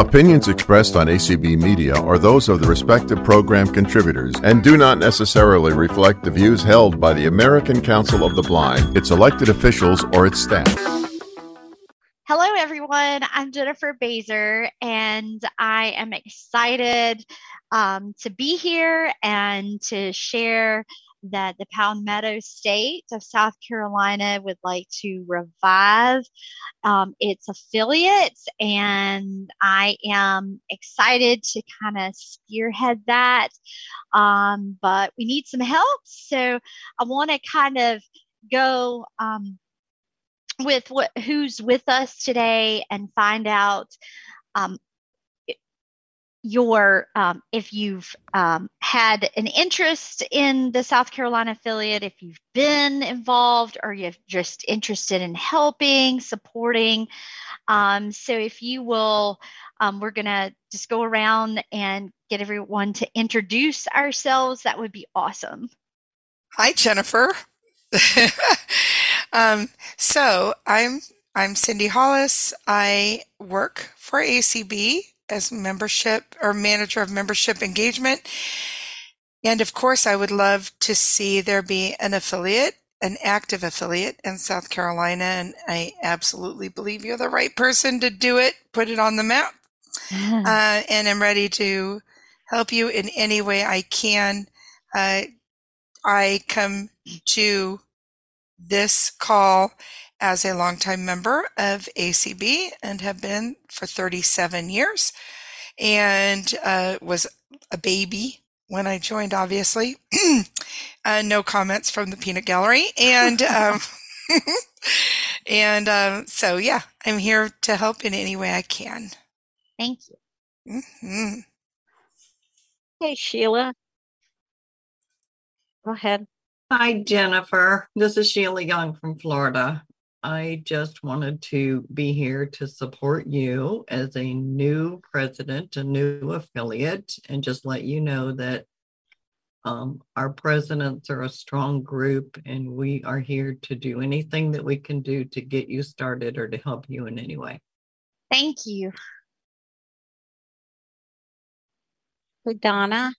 Opinions expressed on ACB Media are those of the respective program contributors and do not necessarily reflect the views held by the American Council of the Blind, its elected officials, or its staff. Hello, everyone. I'm Jennifer Baser, and I am excited um, to be here and to share that the Palmetto State of South Carolina would like to revive um, its affiliates, and I am excited to kind of spearhead that. Um, but we need some help, so I want to kind of go um, with what who's with us today and find out um, your um, if you've um, had an interest in the South Carolina affiliate, if you've been involved, or you're just interested in helping, supporting. Um, so if you will, um, we're gonna just go around and get everyone to introduce ourselves. That would be awesome. Hi, Jennifer. Um, so I'm I'm Cindy Hollis. I work for ACB as membership or manager of membership engagement. And of course, I would love to see there be an affiliate, an active affiliate in South Carolina. And I absolutely believe you're the right person to do it, put it on the map. Uh, and I'm ready to help you in any way I can. Uh, I come to this call as a longtime member of ACB and have been for 37 years and uh, was a baby when I joined, obviously. uh, no comments from the peanut gallery. And, um, and um, so, yeah, I'm here to help in any way I can. Thank you. Mm-hmm. Hey, Sheila. Go ahead. Hi, Jennifer. This is Sheila Young from Florida. I just wanted to be here to support you as a new president, a new affiliate, and just let you know that um, our presidents are a strong group and we are here to do anything that we can do to get you started or to help you in any way. Thank you. Donna.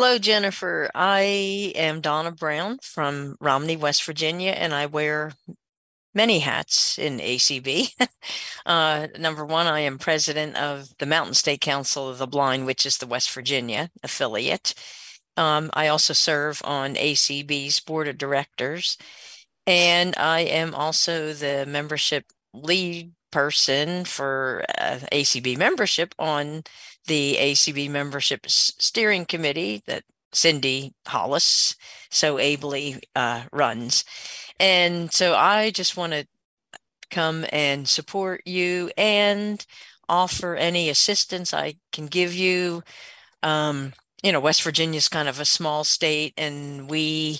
Hello, Jennifer. I am Donna Brown from Romney, West Virginia, and I wear many hats in ACB. uh, number one, I am president of the Mountain State Council of the Blind, which is the West Virginia affiliate. Um, I also serve on ACB's board of directors, and I am also the membership lead person for uh, ACB membership on the ACB membership steering committee that Cindy Hollis so ably uh, runs. And so I just want to come and support you and offer any assistance I can give you. Um, you know, West Virginia is kind of a small state, and we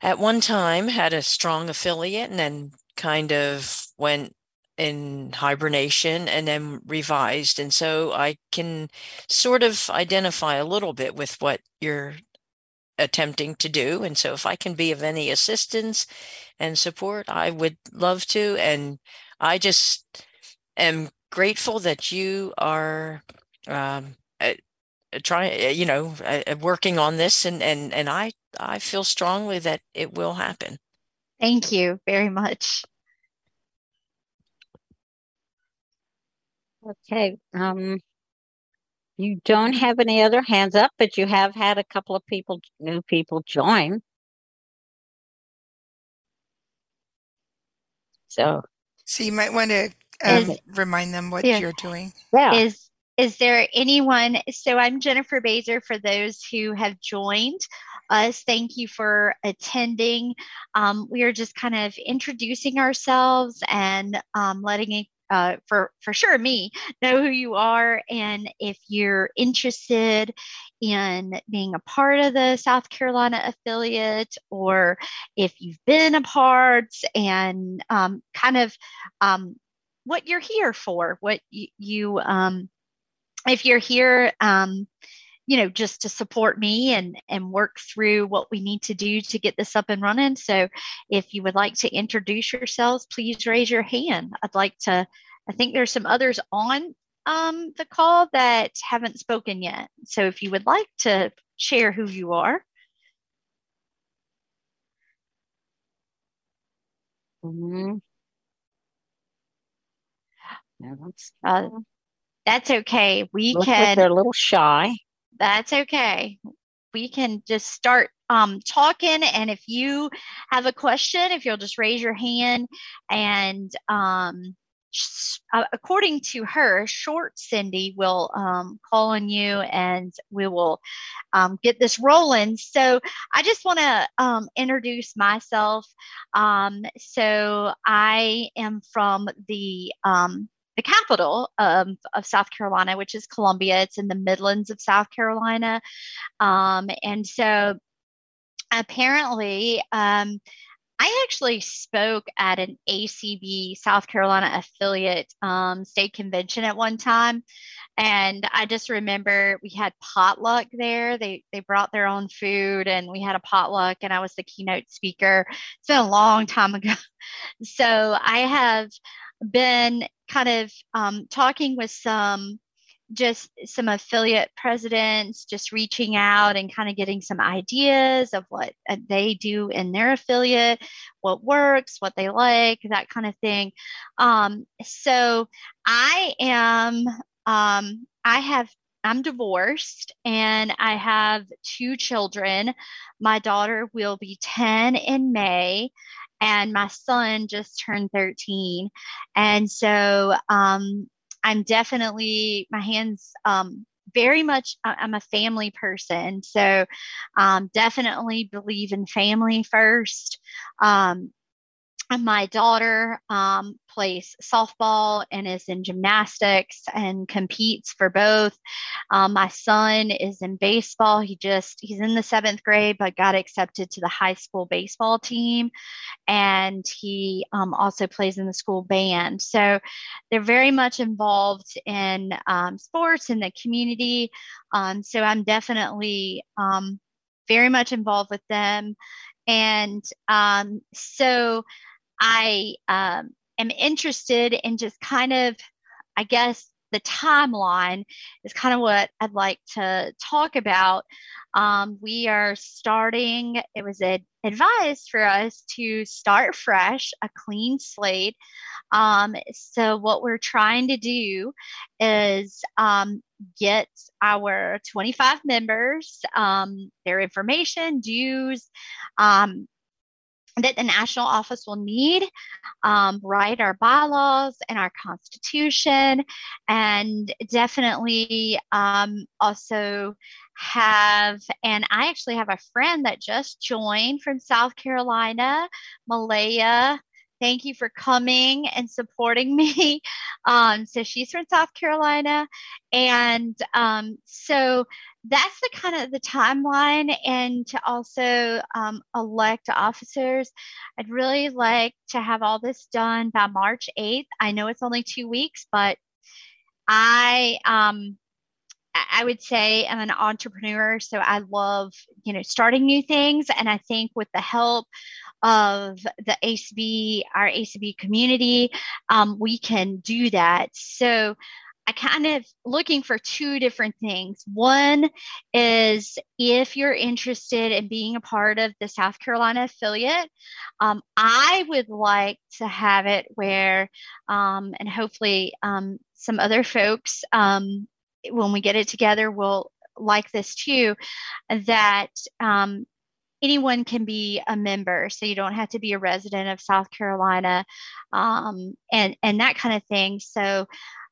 at one time had a strong affiliate and then kind of went in hibernation and then revised. And so I can sort of identify a little bit with what you're attempting to do. And so if I can be of any assistance and support, I would love to. And I just am grateful that you are um, trying, you know, working on this. And, and, and I, I feel strongly that it will happen. Thank you very much. Okay. Um, you don't have any other hands up, but you have had a couple of people, new people join. So, so you might want to um, is, remind them what yeah. you're doing. Yeah. Is is there anyone? So I'm Jennifer Baser. For those who have joined us, thank you for attending. Um, we are just kind of introducing ourselves and um, letting uh, for for sure me know who you are and if you're interested in being a part of the south carolina affiliate or if you've been a part and um, kind of um, what you're here for what you, you um, if you're here um, you know just to support me and and work through what we need to do to get this up and running so if you would like to introduce yourselves please raise your hand i'd like to I think there's some others on um, the call that haven't spoken yet. So if you would like to share who you are. Mm-hmm. Uh, that's okay. We Look can. like they're a little shy. That's okay. We can just start um, talking. And if you have a question, if you'll just raise your hand and um, uh, according to her, short Cindy will um, call on you and we will um, get this rolling. So I just want to um, introduce myself. Um, so I am from the um, the capital of, of South Carolina, which is Columbia. It's in the Midlands of South Carolina. Um, and so apparently, um, I actually spoke at an ACB South Carolina affiliate um, state convention at one time. And I just remember we had potluck there. They they brought their own food and we had a potluck and I was the keynote speaker. It's been a long time ago. So I have been kind of um, talking with some just some affiliate presidents just reaching out and kind of getting some ideas of what uh, they do in their affiliate what works what they like that kind of thing. Um, so i am um, i have i'm divorced and i have two children. My daughter will be 10 in may and my son just turned 13 and so um, I'm definitely my hands um, very much I'm a family person, so um, definitely believe in family first. Um, my daughter um, plays softball and is in gymnastics and competes for both. Um, my son is in baseball. He just he's in the seventh grade, but got accepted to the high school baseball team, and he um, also plays in the school band. So they're very much involved in um, sports in the community. Um, so I'm definitely um, very much involved with them, and so I um, am interested in just kind of, I guess, the timeline is kind of what I'd like to talk about. Um, we are starting, it was advised for us to start fresh, a clean slate. Um, so, what we're trying to do is um, get our 25 members um, their information, dues, um, that the national office will need, um, write our bylaws and our constitution, and definitely um, also have, and I actually have a friend that just joined from South Carolina, Malaya. Thank you for coming and supporting me. Um, so she's from South Carolina. And um, so that's the kind of the timeline and to also um, elect officers i'd really like to have all this done by march 8th i know it's only two weeks but i um, i would say i'm an entrepreneur so i love you know starting new things and i think with the help of the acb our acb community um, we can do that so I kind of looking for two different things. One is if you're interested in being a part of the South Carolina affiliate, um, I would like to have it where, um, and hopefully um, some other folks, um, when we get it together, we'll like this too, that um, anyone can be a member. So you don't have to be a resident of south carolina um, and and that kind of thing. So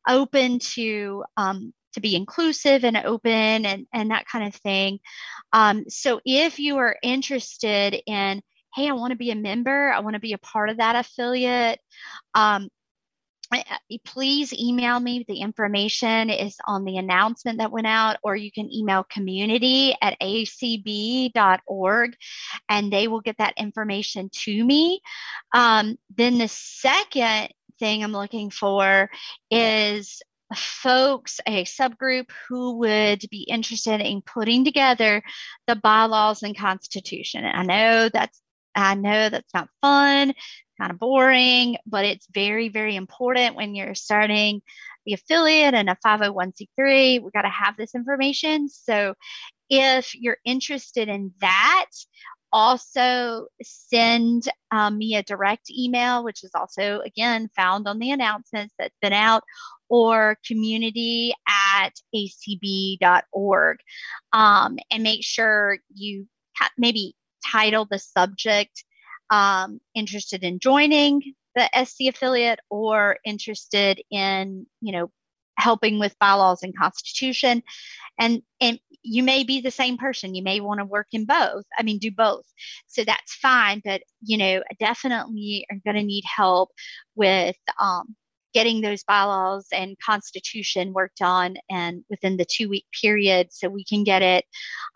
open to um, to be inclusive and open and, and that kind of thing. Um, so if you are interested in, hey, I want to be a member, I want to be a part of that affiliate, um, please email me. The information is on the announcement that went out, or you can email community at acb.org and they will get that information to me. Um, then the second thing I'm looking for is folks, a subgroup who would be interested in putting together the bylaws and constitution. And I know that's I know that's not fun. Kind of boring, but it's very, very important when you're starting the affiliate and a 501c3. We got to have this information. So if you're interested in that, also send um, me a direct email, which is also, again, found on the announcements that's been out, or community at acb.org. Um, and make sure you ha- maybe title the subject um, interested in joining the SC affiliate or interested in, you know, helping with bylaws and constitution. And and you may be the same person. You may want to work in both i mean do both. So that's fine but you know definitely are going to need help with um, getting those bylaws and constitution worked on and within the two week period so we can get it.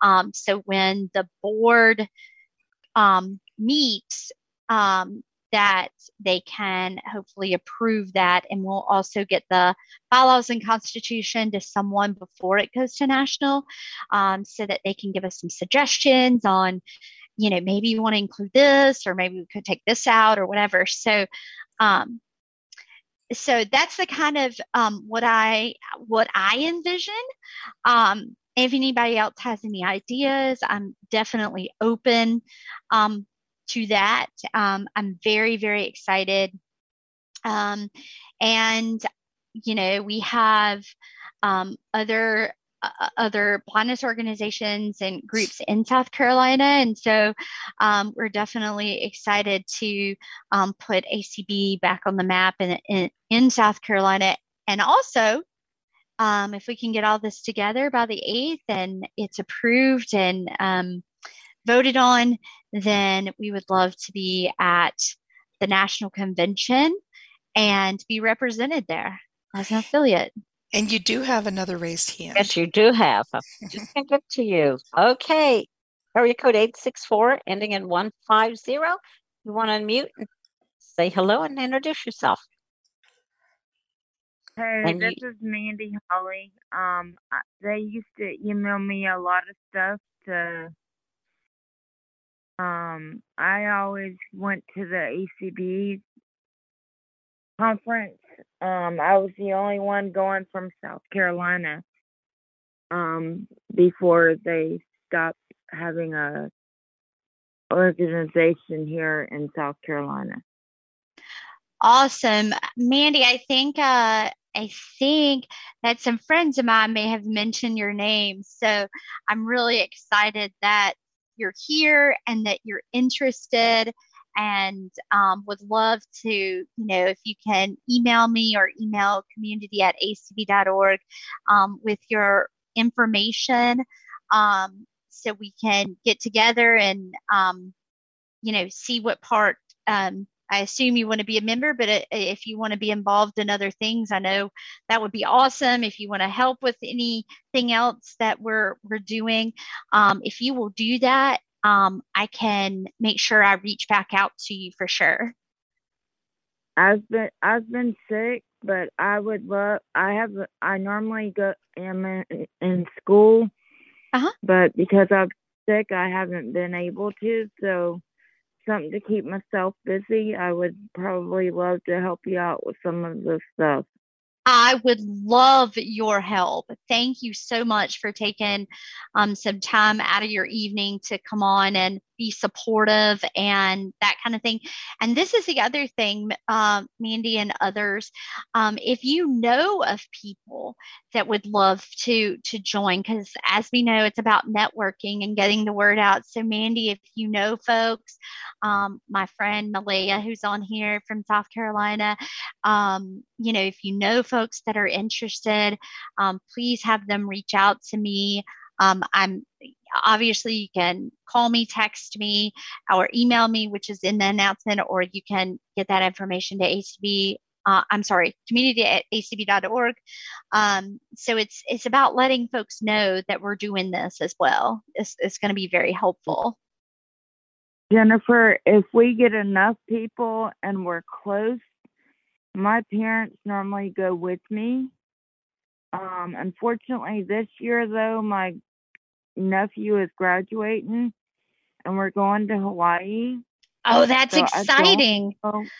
Um, so when the board um, meets um, that they can hopefully approve that. And we'll also get the bylaws and constitution to someone before it goes to national um, so that they can give us some suggestions on, you know, maybe you want to include this or maybe we could take this out or whatever. So, um, so that's the kind of um, what I what I envision. Um, if anybody else has any ideas, I'm definitely open. Um, to that. Um, I'm very, very excited. Um, and, you know, we have um, other uh, other blindness organizations and groups in South Carolina. And so um, we're definitely excited to um, put ACB back on the map in, in, in South Carolina. And also, um, if we can get all this together by the 8th and it's approved and um, voted on, then we would love to be at the national convention and be represented there as an affiliate. And you do have another raised hand. Yes, you do have. I Just can get to you. Okay. Area code 864 ending in 150. You want to unmute and say hello and introduce yourself. Hey, And this you- is Mandy Holly. Um, they used to email me a lot of stuff to. Um, I always went to the ACB conference. Um, I was the only one going from South Carolina. Um, before they stopped having a organization here in South Carolina. Awesome. Mandy, I think uh I think that some friends of mine may have mentioned your name. So I'm really excited that you're here and that you're interested and um, would love to, you know, if you can email me or email community at acb.org um, with your information um, so we can get together and, um, you know, see what part um, I assume you want to be a member, but uh, if you want to be involved in other things, I know that would be awesome. If you want to help with anything else that we're we're doing, um, if you will do that, um, I can make sure I reach back out to you for sure. I've been I've been sick, but I would love. I have I normally go am in, in school, Uh-huh. but because I'm sick, I haven't been able to. So something to keep myself busy. I would probably love to help you out with some of this stuff. I would love your help. Thank you so much for taking um, some time out of your evening to come on and be supportive and that kind of thing. And this is the other thing, um, Mandy and others. Um, if you know of people that would love to to join, because as we know, it's about networking and getting the word out. So, Mandy, if you know folks, um, my friend Malaya, who's on here from South Carolina, um, you know, if you know folks that are interested, um, please have them reach out to me. Um, I'm obviously you can call me, text me, or email me, which is in the announcement, or you can get that information to ACB. Uh, I'm sorry, community at acb.org. Um, so it's it's about letting folks know that we're doing this as well. It's, it's going to be very helpful. Jennifer, if we get enough people and we're close, my parents normally go with me. Um, unfortunately, this year though, my nephew is graduating and we're going to Hawaii. Oh, that's so exciting. I don't, know,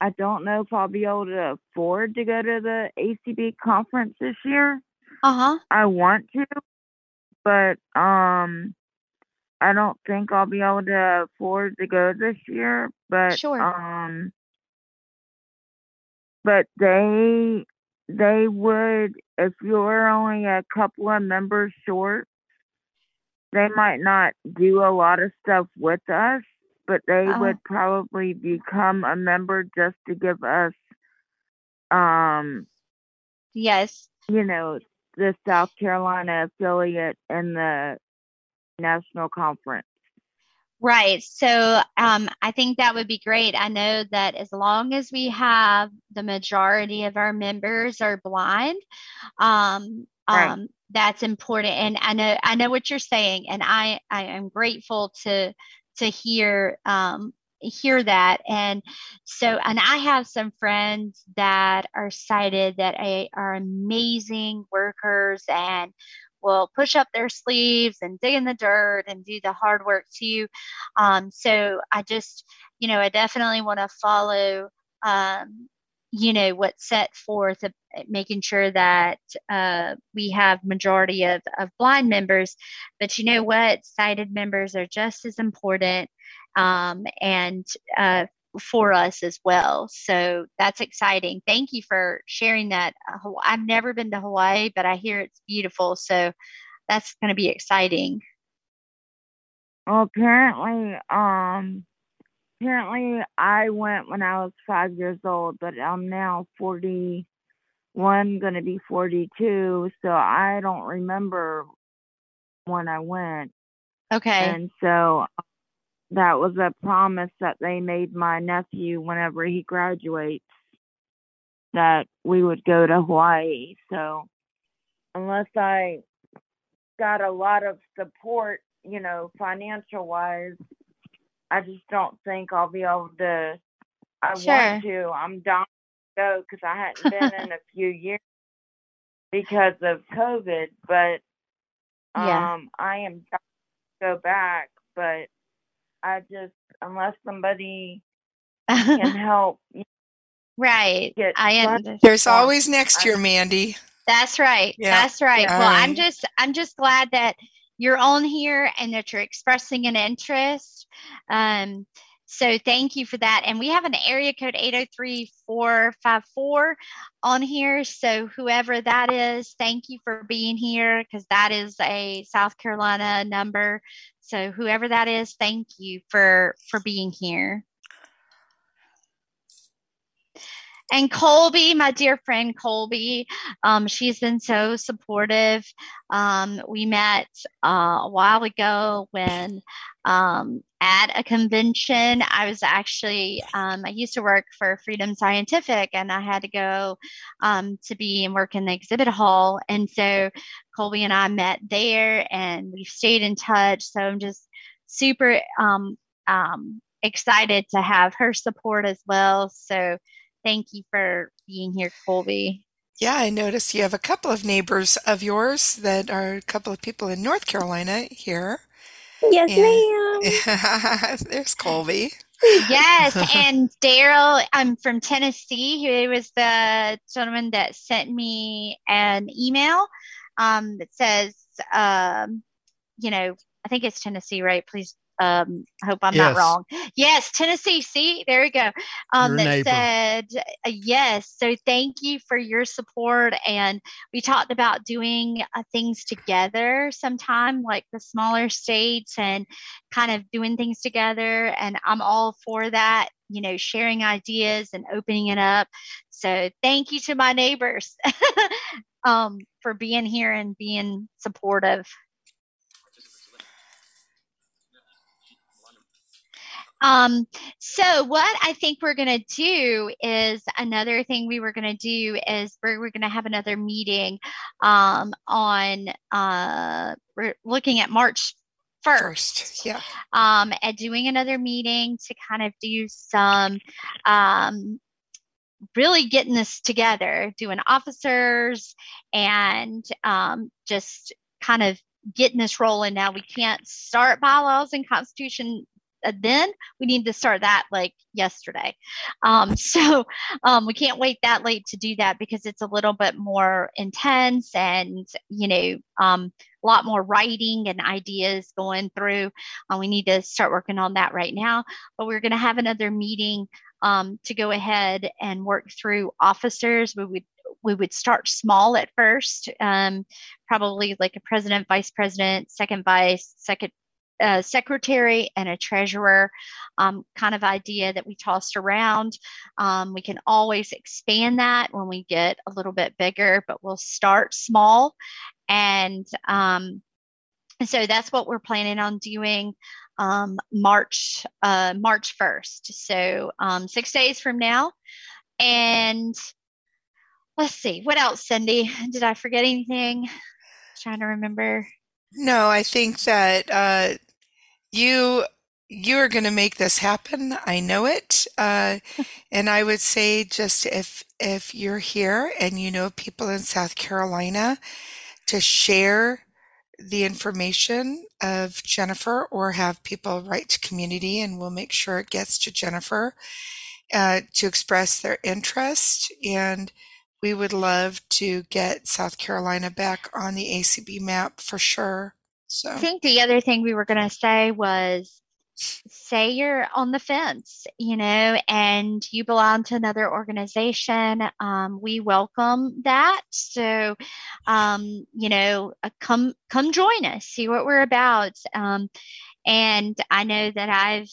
I don't know if I'll be able to afford to go to the ACB conference this year. Uh huh. I want to, but um, I don't think I'll be able to afford to go this year. But sure. um, but they they would if you're only a couple of members short they might not do a lot of stuff with us but they uh, would probably become a member just to give us um yes you know the south carolina affiliate in the national conference Right. So um, I think that would be great. I know that as long as we have the majority of our members are blind, um, right. um, that's important. And I know I know what you're saying, and I I am grateful to to hear um, hear that. And so, and I have some friends that are sighted that are amazing workers and will push up their sleeves and dig in the dirt and do the hard work too. Um, so I just, you know, I definitely want to follow, um, you know, what's set forth, uh, making sure that uh, we have majority of, of blind members. But you know what? Sighted members are just as important. Um, and uh, for us as well. So that's exciting. Thank you for sharing that. Uh, I've never been to Hawaii, but I hear it's beautiful. So that's going to be exciting. Well, apparently, um, apparently I went when I was five years old, but I'm now 41, going to be 42. So I don't remember when I went. Okay. And so that was a promise that they made my nephew whenever he graduates that we would go to Hawaii. So unless I got a lot of support, you know, financial wise, I just don't think I'll be able to. I sure. want to. I'm dying to go because I hadn't been in a few years because of COVID, but um, yeah. I am dying to go back. But I just unless somebody can help. right. I am. There's always next year, Mandy. That's right. Yeah. That's right. Yeah. Well, I'm just I'm just glad that you're on here and that you're expressing an interest. Um, so thank you for that. And we have an area code 803454 on here. So whoever that is, thank you for being here because that is a South Carolina number. So whoever that is, thank you for for being here. And Colby, my dear friend Colby, um, she's been so supportive. Um, we met uh, a while ago when um, at a convention. I was actually, um, I used to work for Freedom Scientific and I had to go um, to be and work in the exhibit hall. And so Colby and I met there and we've stayed in touch. So I'm just super um, excited to have her support as well. So thank you for being here, Colby. Yeah, I noticed you have a couple of neighbors of yours that are a couple of people in North Carolina here. Yes, ma'am. there's Colby. Yes, and Daryl, I'm from Tennessee. He was the gentleman that sent me an email um, that says, um, you know, I think it's Tennessee, right? Please um, I hope I'm yes. not wrong. Yes, Tennessee. See, there we go. Um, that neighbor. said uh, yes. So thank you for your support. And we talked about doing uh, things together sometime, like the smaller states, and kind of doing things together. And I'm all for that. You know, sharing ideas and opening it up. So thank you to my neighbors um, for being here and being supportive. Um, so what I think we're going to do is another thing we were going to do is we're, we're going to have another meeting um, on uh, we're looking at March 1st. First, yeah. Um, and doing another meeting to kind of do some um, really getting this together, doing officers and um, just kind of getting this rolling now. We can't start bylaws and constitution uh, then we need to start that like yesterday. Um, so um, we can't wait that late to do that because it's a little bit more intense and, you know, um, a lot more writing and ideas going through. Uh, we need to start working on that right now. But we're going to have another meeting um, to go ahead and work through officers. We would we would start small at first, um, probably like a president, vice president, second vice, second uh, secretary, and a treasurer um, kind of idea that we tossed around. Um, we can always expand that when we get a little bit bigger, but we'll start small. And um, so that's what we're planning on doing um, March uh, March 1st. So um, six days from now. And let's see, what else, Cindy? Did I forget anything? trying to remember. No, I think that uh, you you are going to make this happen. I know it. Uh, and I would say just if if you're here and you know people in South Carolina, to share the information of Jennifer or have people write to community and we'll make sure it gets to Jennifer uh, to express their interest. And we would love to get South Carolina back on the ACB map for sure. So I think the other thing we were going to say was say you're on the fence, you know, and you belong to another organization, um, we welcome that. So, um, you know, uh, come come join us, see what we're about. Um, and I know that I've,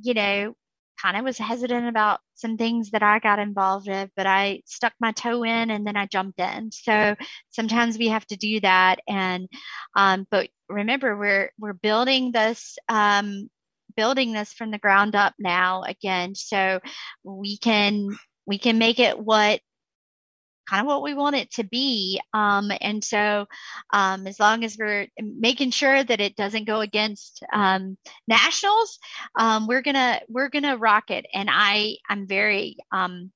you know, kind of was hesitant about some things that I got involved with, but I stuck my toe in and then I jumped in. So sometimes we have to do that. And um, but remember, we're we're building this um, building this from the ground up now again so we can we can make it what kind of what we want it to be um, and so um, as long as we're making sure that it doesn't go against um, nationals um, we're gonna we're gonna rock it. And i i'm very um,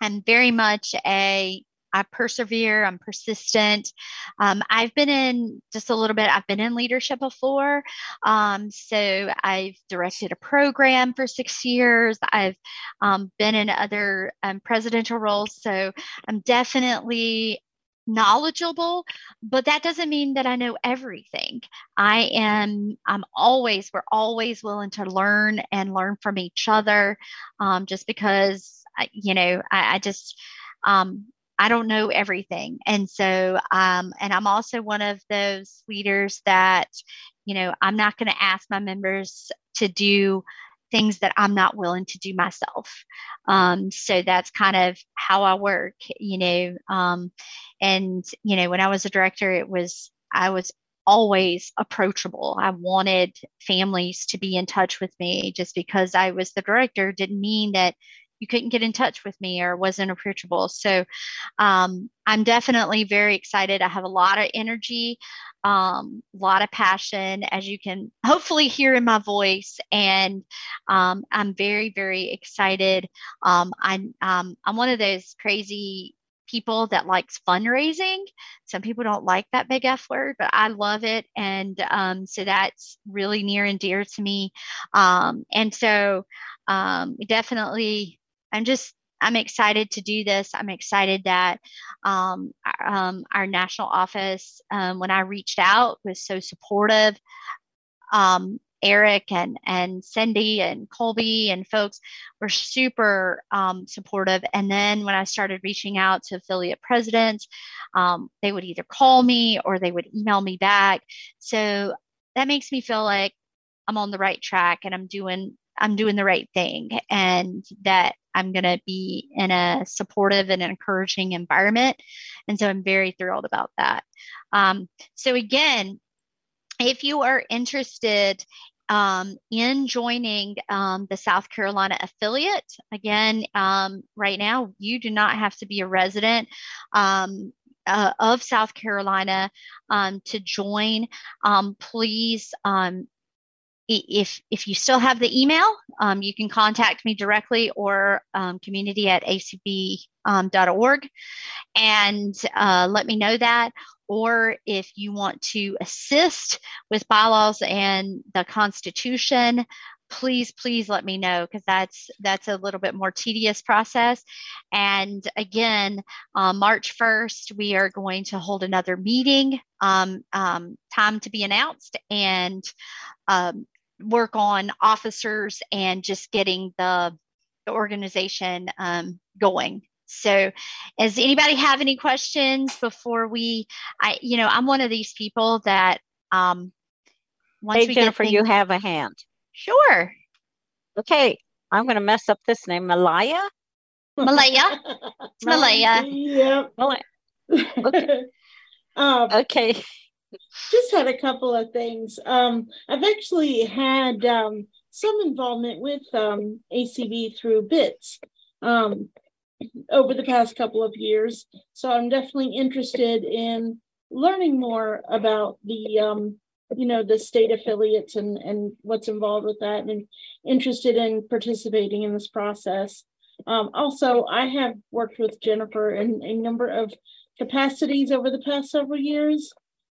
i'm very much a I persevere, I'm persistent. Um, I've been in just a little bit, I've been in leadership before. Um, so I've directed a program for six years. I've um, been in other um, presidential roles. So I'm definitely knowledgeable but that doesn't mean that i know everything i am i'm always we're always willing to learn and learn from each other um, just because I, you know I, I just um, I don't know everything. And so, um, and I'm also one of those leaders that, you know, I'm not going to ask my members to do things that I'm not willing to do myself. Um, so that's kind of how I work, you know. Um, and, you know, when I was a director, it was, I was always approachable. I wanted families to be in touch with me just because I was the director didn't mean that you couldn't get in touch with me or wasn't approachable. So um, I'm definitely very excited. I have a lot of energy, a um, lot of passion, as you can hopefully hear in my voice. And um, I'm very, very excited. Um, I'm, um, I'm one of those crazy people that likes fundraising. Some people don't like that big F word, but I love it. And um, so that's really near and dear to me. Um, and so um, definitely I'm just I'm excited to do this. I'm excited that um, um, our national office, um, when I reached out, was so supportive. Um, Eric and and Cindy and Colby and folks were super um, supportive. And then when I started reaching out to affiliate presidents, um, they would either call me or they would email me back. So that makes me feel like I'm on the right track and I'm doing I'm doing the right thing and that I'm going to be in a supportive and encouraging environment. And so I'm very thrilled about that. Um, so, again, if you are interested um, in joining um, the South Carolina affiliate, again, um, right now, you do not have to be a resident. Um, uh, of South Carolina um, to join, um, please um, if if you still have the email, um, you can contact me directly or um, community at acb.org um, and uh, let me know that. Or if you want to assist with bylaws and the Constitution, please please let me know because that's that's a little bit more tedious process. And again uh, march 1st we are going to hold another meeting. Um, um, time to be announced and um, work on officers and just getting the, the organization um, going so does anybody have any questions before we i you know i'm one of these people that um once hey jennifer things, you have a hand Sure. Okay, I'm going to mess up this name. Malaya? Malaya. It's Malaya. Yep. Malaya. Okay. um, okay. Just had a couple of things. Um, I've actually had um, some involvement with um, ACB through BITS um, over the past couple of years. So I'm definitely interested in learning more about the um, you know the state affiliates and and what's involved with that and interested in participating in this process um, also i have worked with jennifer in a number of capacities over the past several years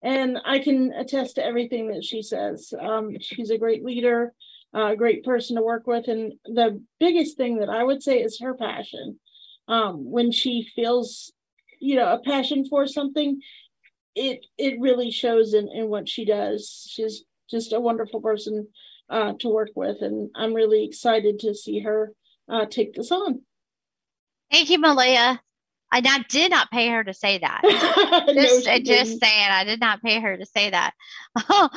and i can attest to everything that she says um, she's a great leader a great person to work with and the biggest thing that i would say is her passion um, when she feels you know a passion for something it it really shows in, in what she does. She's just a wonderful person uh, to work with, and I'm really excited to see her uh, take this on. Thank you, Malaya. And I did not pay her to say that. just, no, just uh, saying, I did not pay her to say that. Oh,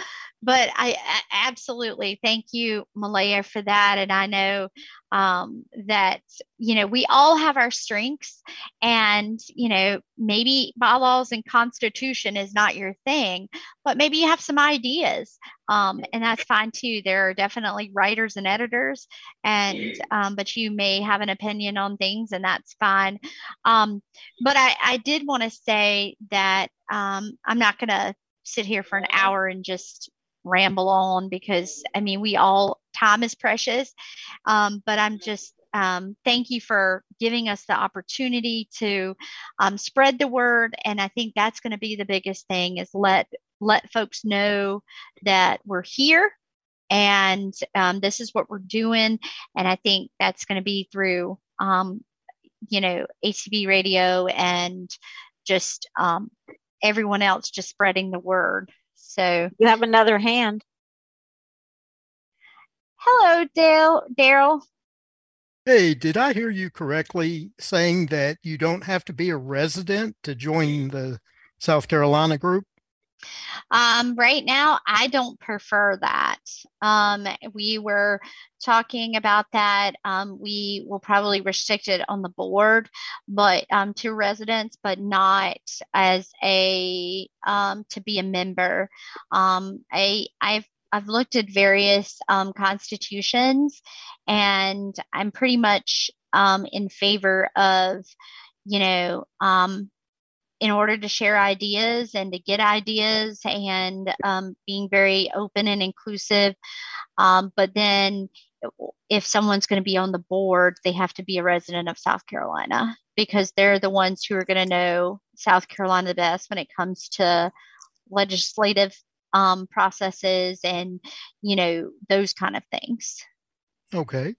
but I, I, absolutely thank you, Malaya, for that. And I know um, that you know we all have our strengths, and you know maybe bylaws and constitution is not your thing, but maybe you have some ideas, um, and that's fine too. There are definitely writers and editors, and um, but you may have an opinion on things, and that's fine. Um, but I, I did want to say that um, I'm not going to sit here for an hour and just ramble on because I mean, we all, time is precious. Um, but I'm just, um, thank you for giving us the opportunity to um, spread the word. And I think that's going to be the biggest thing is let, let folks know that we're here and um, this is what we're doing. And I think that's going to be through, um, you know, ACB radio and just um, everyone else just spreading the word. So you have another hand. Hello, Dale. Daryl. Hey, did I hear you correctly saying that you don't have to be a resident to join the South Carolina group? Um, right now, I don't prefer that. Um, we were talking about that. Um, we will probably restrict it on the board, but um, to residents, but not as a um, to be a member. Um, I I've I've looked at various constitutions, and I'm pretty much in favor of, you know, um, in order to share ideas and to get ideas and um, being very open and inclusive. Um, but then if someone's going to be on the board, they have to be a resident of South Carolina because they're the ones who are going to know South Carolina the best when it comes to legislative um, processes and, you know, those kind of things. Okay.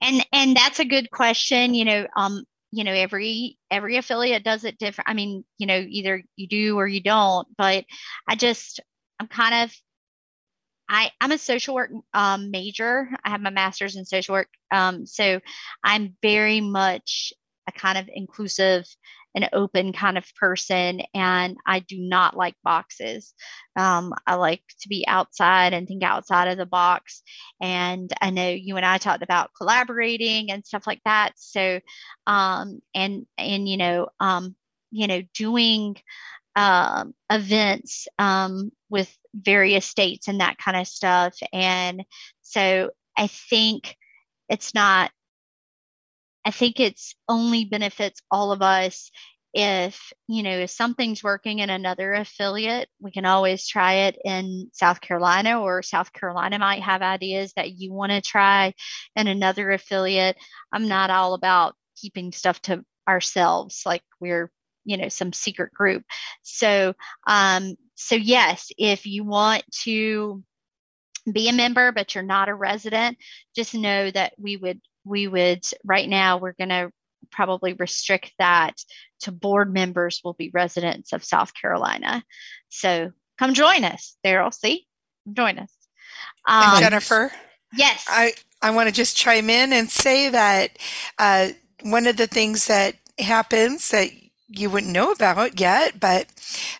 And and that's a good question you know um you know every every affiliate does it different i mean you know either you do or you don't but i just i'm kind of I, I'm a social work um, major. I have my master's in social work. Um, so I'm very much a kind of inclusive an open kind of person and I do not like boxes. Um, I like to be outside and think outside of the box. And I know you and I talked about collaborating and stuff like that. So, um, and, and, you know, um, you know, doing, um, events, um, with various states and that kind of stuff. And so I think it's not I think it's only benefits all of us if you know if something's working in another affiliate we can always try it in south carolina or south carolina might have ideas that you want to try in another affiliate. I'm not all about keeping stuff to ourselves like we're you know some secret group. So um so yes if you want to be a member but you're not a resident just know that we would we would right now we're going to probably restrict that to board members will be residents of south carolina. So come join us daryl see? Join us. Um, jennifer. yes. I i want to just chime in and say that uh, one of the things that happens that you wouldn't know about yet, but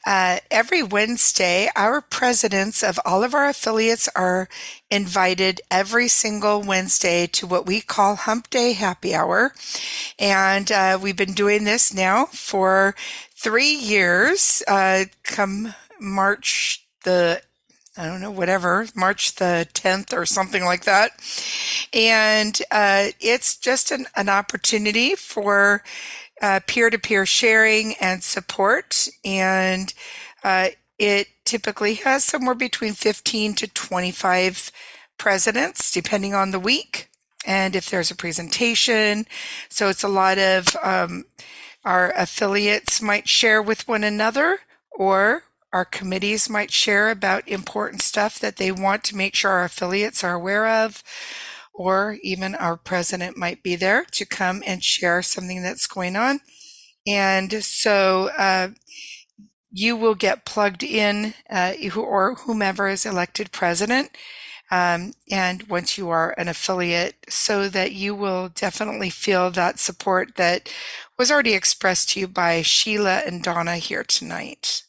uh, every Wednesday, our presidents of all of our affiliates are invited every single Wednesday to what we call Hump Day Happy Hour. And uh, we've been doing this now for three years. Uh, come March the I don't know, whatever, March the 10th or something like that. And uh, it's just an, an opportunity for peer to peer sharing and support. And uh, it typically has somewhere between 15 to 25 presidents, depending on the week. And if there's a presentation, so it's a lot of um, our affiliates might share with one another, or our committees might share about important stuff that they want to make sure our affiliates are aware of or even our president might be there to come and share something that's going on. And so uh, you will get plugged in, uh, or whomever is elected president. Um, and once you are an affiliate, so that you will definitely feel that support that was already expressed to you by Sheila and Donna here tonight.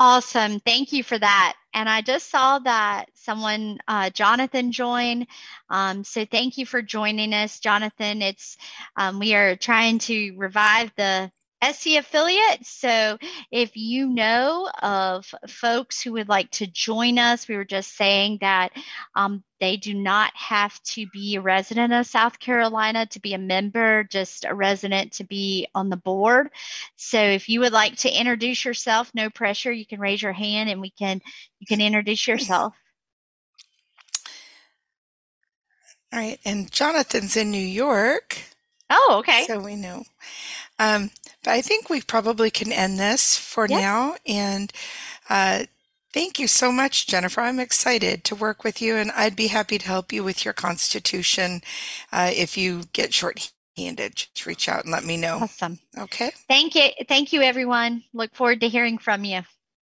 Awesome. Thank you for that. And I just saw that someone, uh, Jonathan, joined. Um, so thank you for joining us, Jonathan. It's um, we are trying to revive the SC affiliate. So if you know of folks who would like to join us, we were just saying that um, they do not have to be a resident of South Carolina to be a member, just a resident to be on the board. So if you would like to introduce yourself, no pressure, you can raise your hand and we can you can introduce yourself. All right, and Jonathan's in New York. Oh, okay. So we know. Um, but I think we probably can end this for now. And uh, thank you so much, Jennifer. I'm excited to work with you, and I'd be happy to help you with your constitution uh, if you get short-handed. Just reach out and let me know. Awesome. Okay. Thank you. Thank you, everyone. Look forward to hearing from you.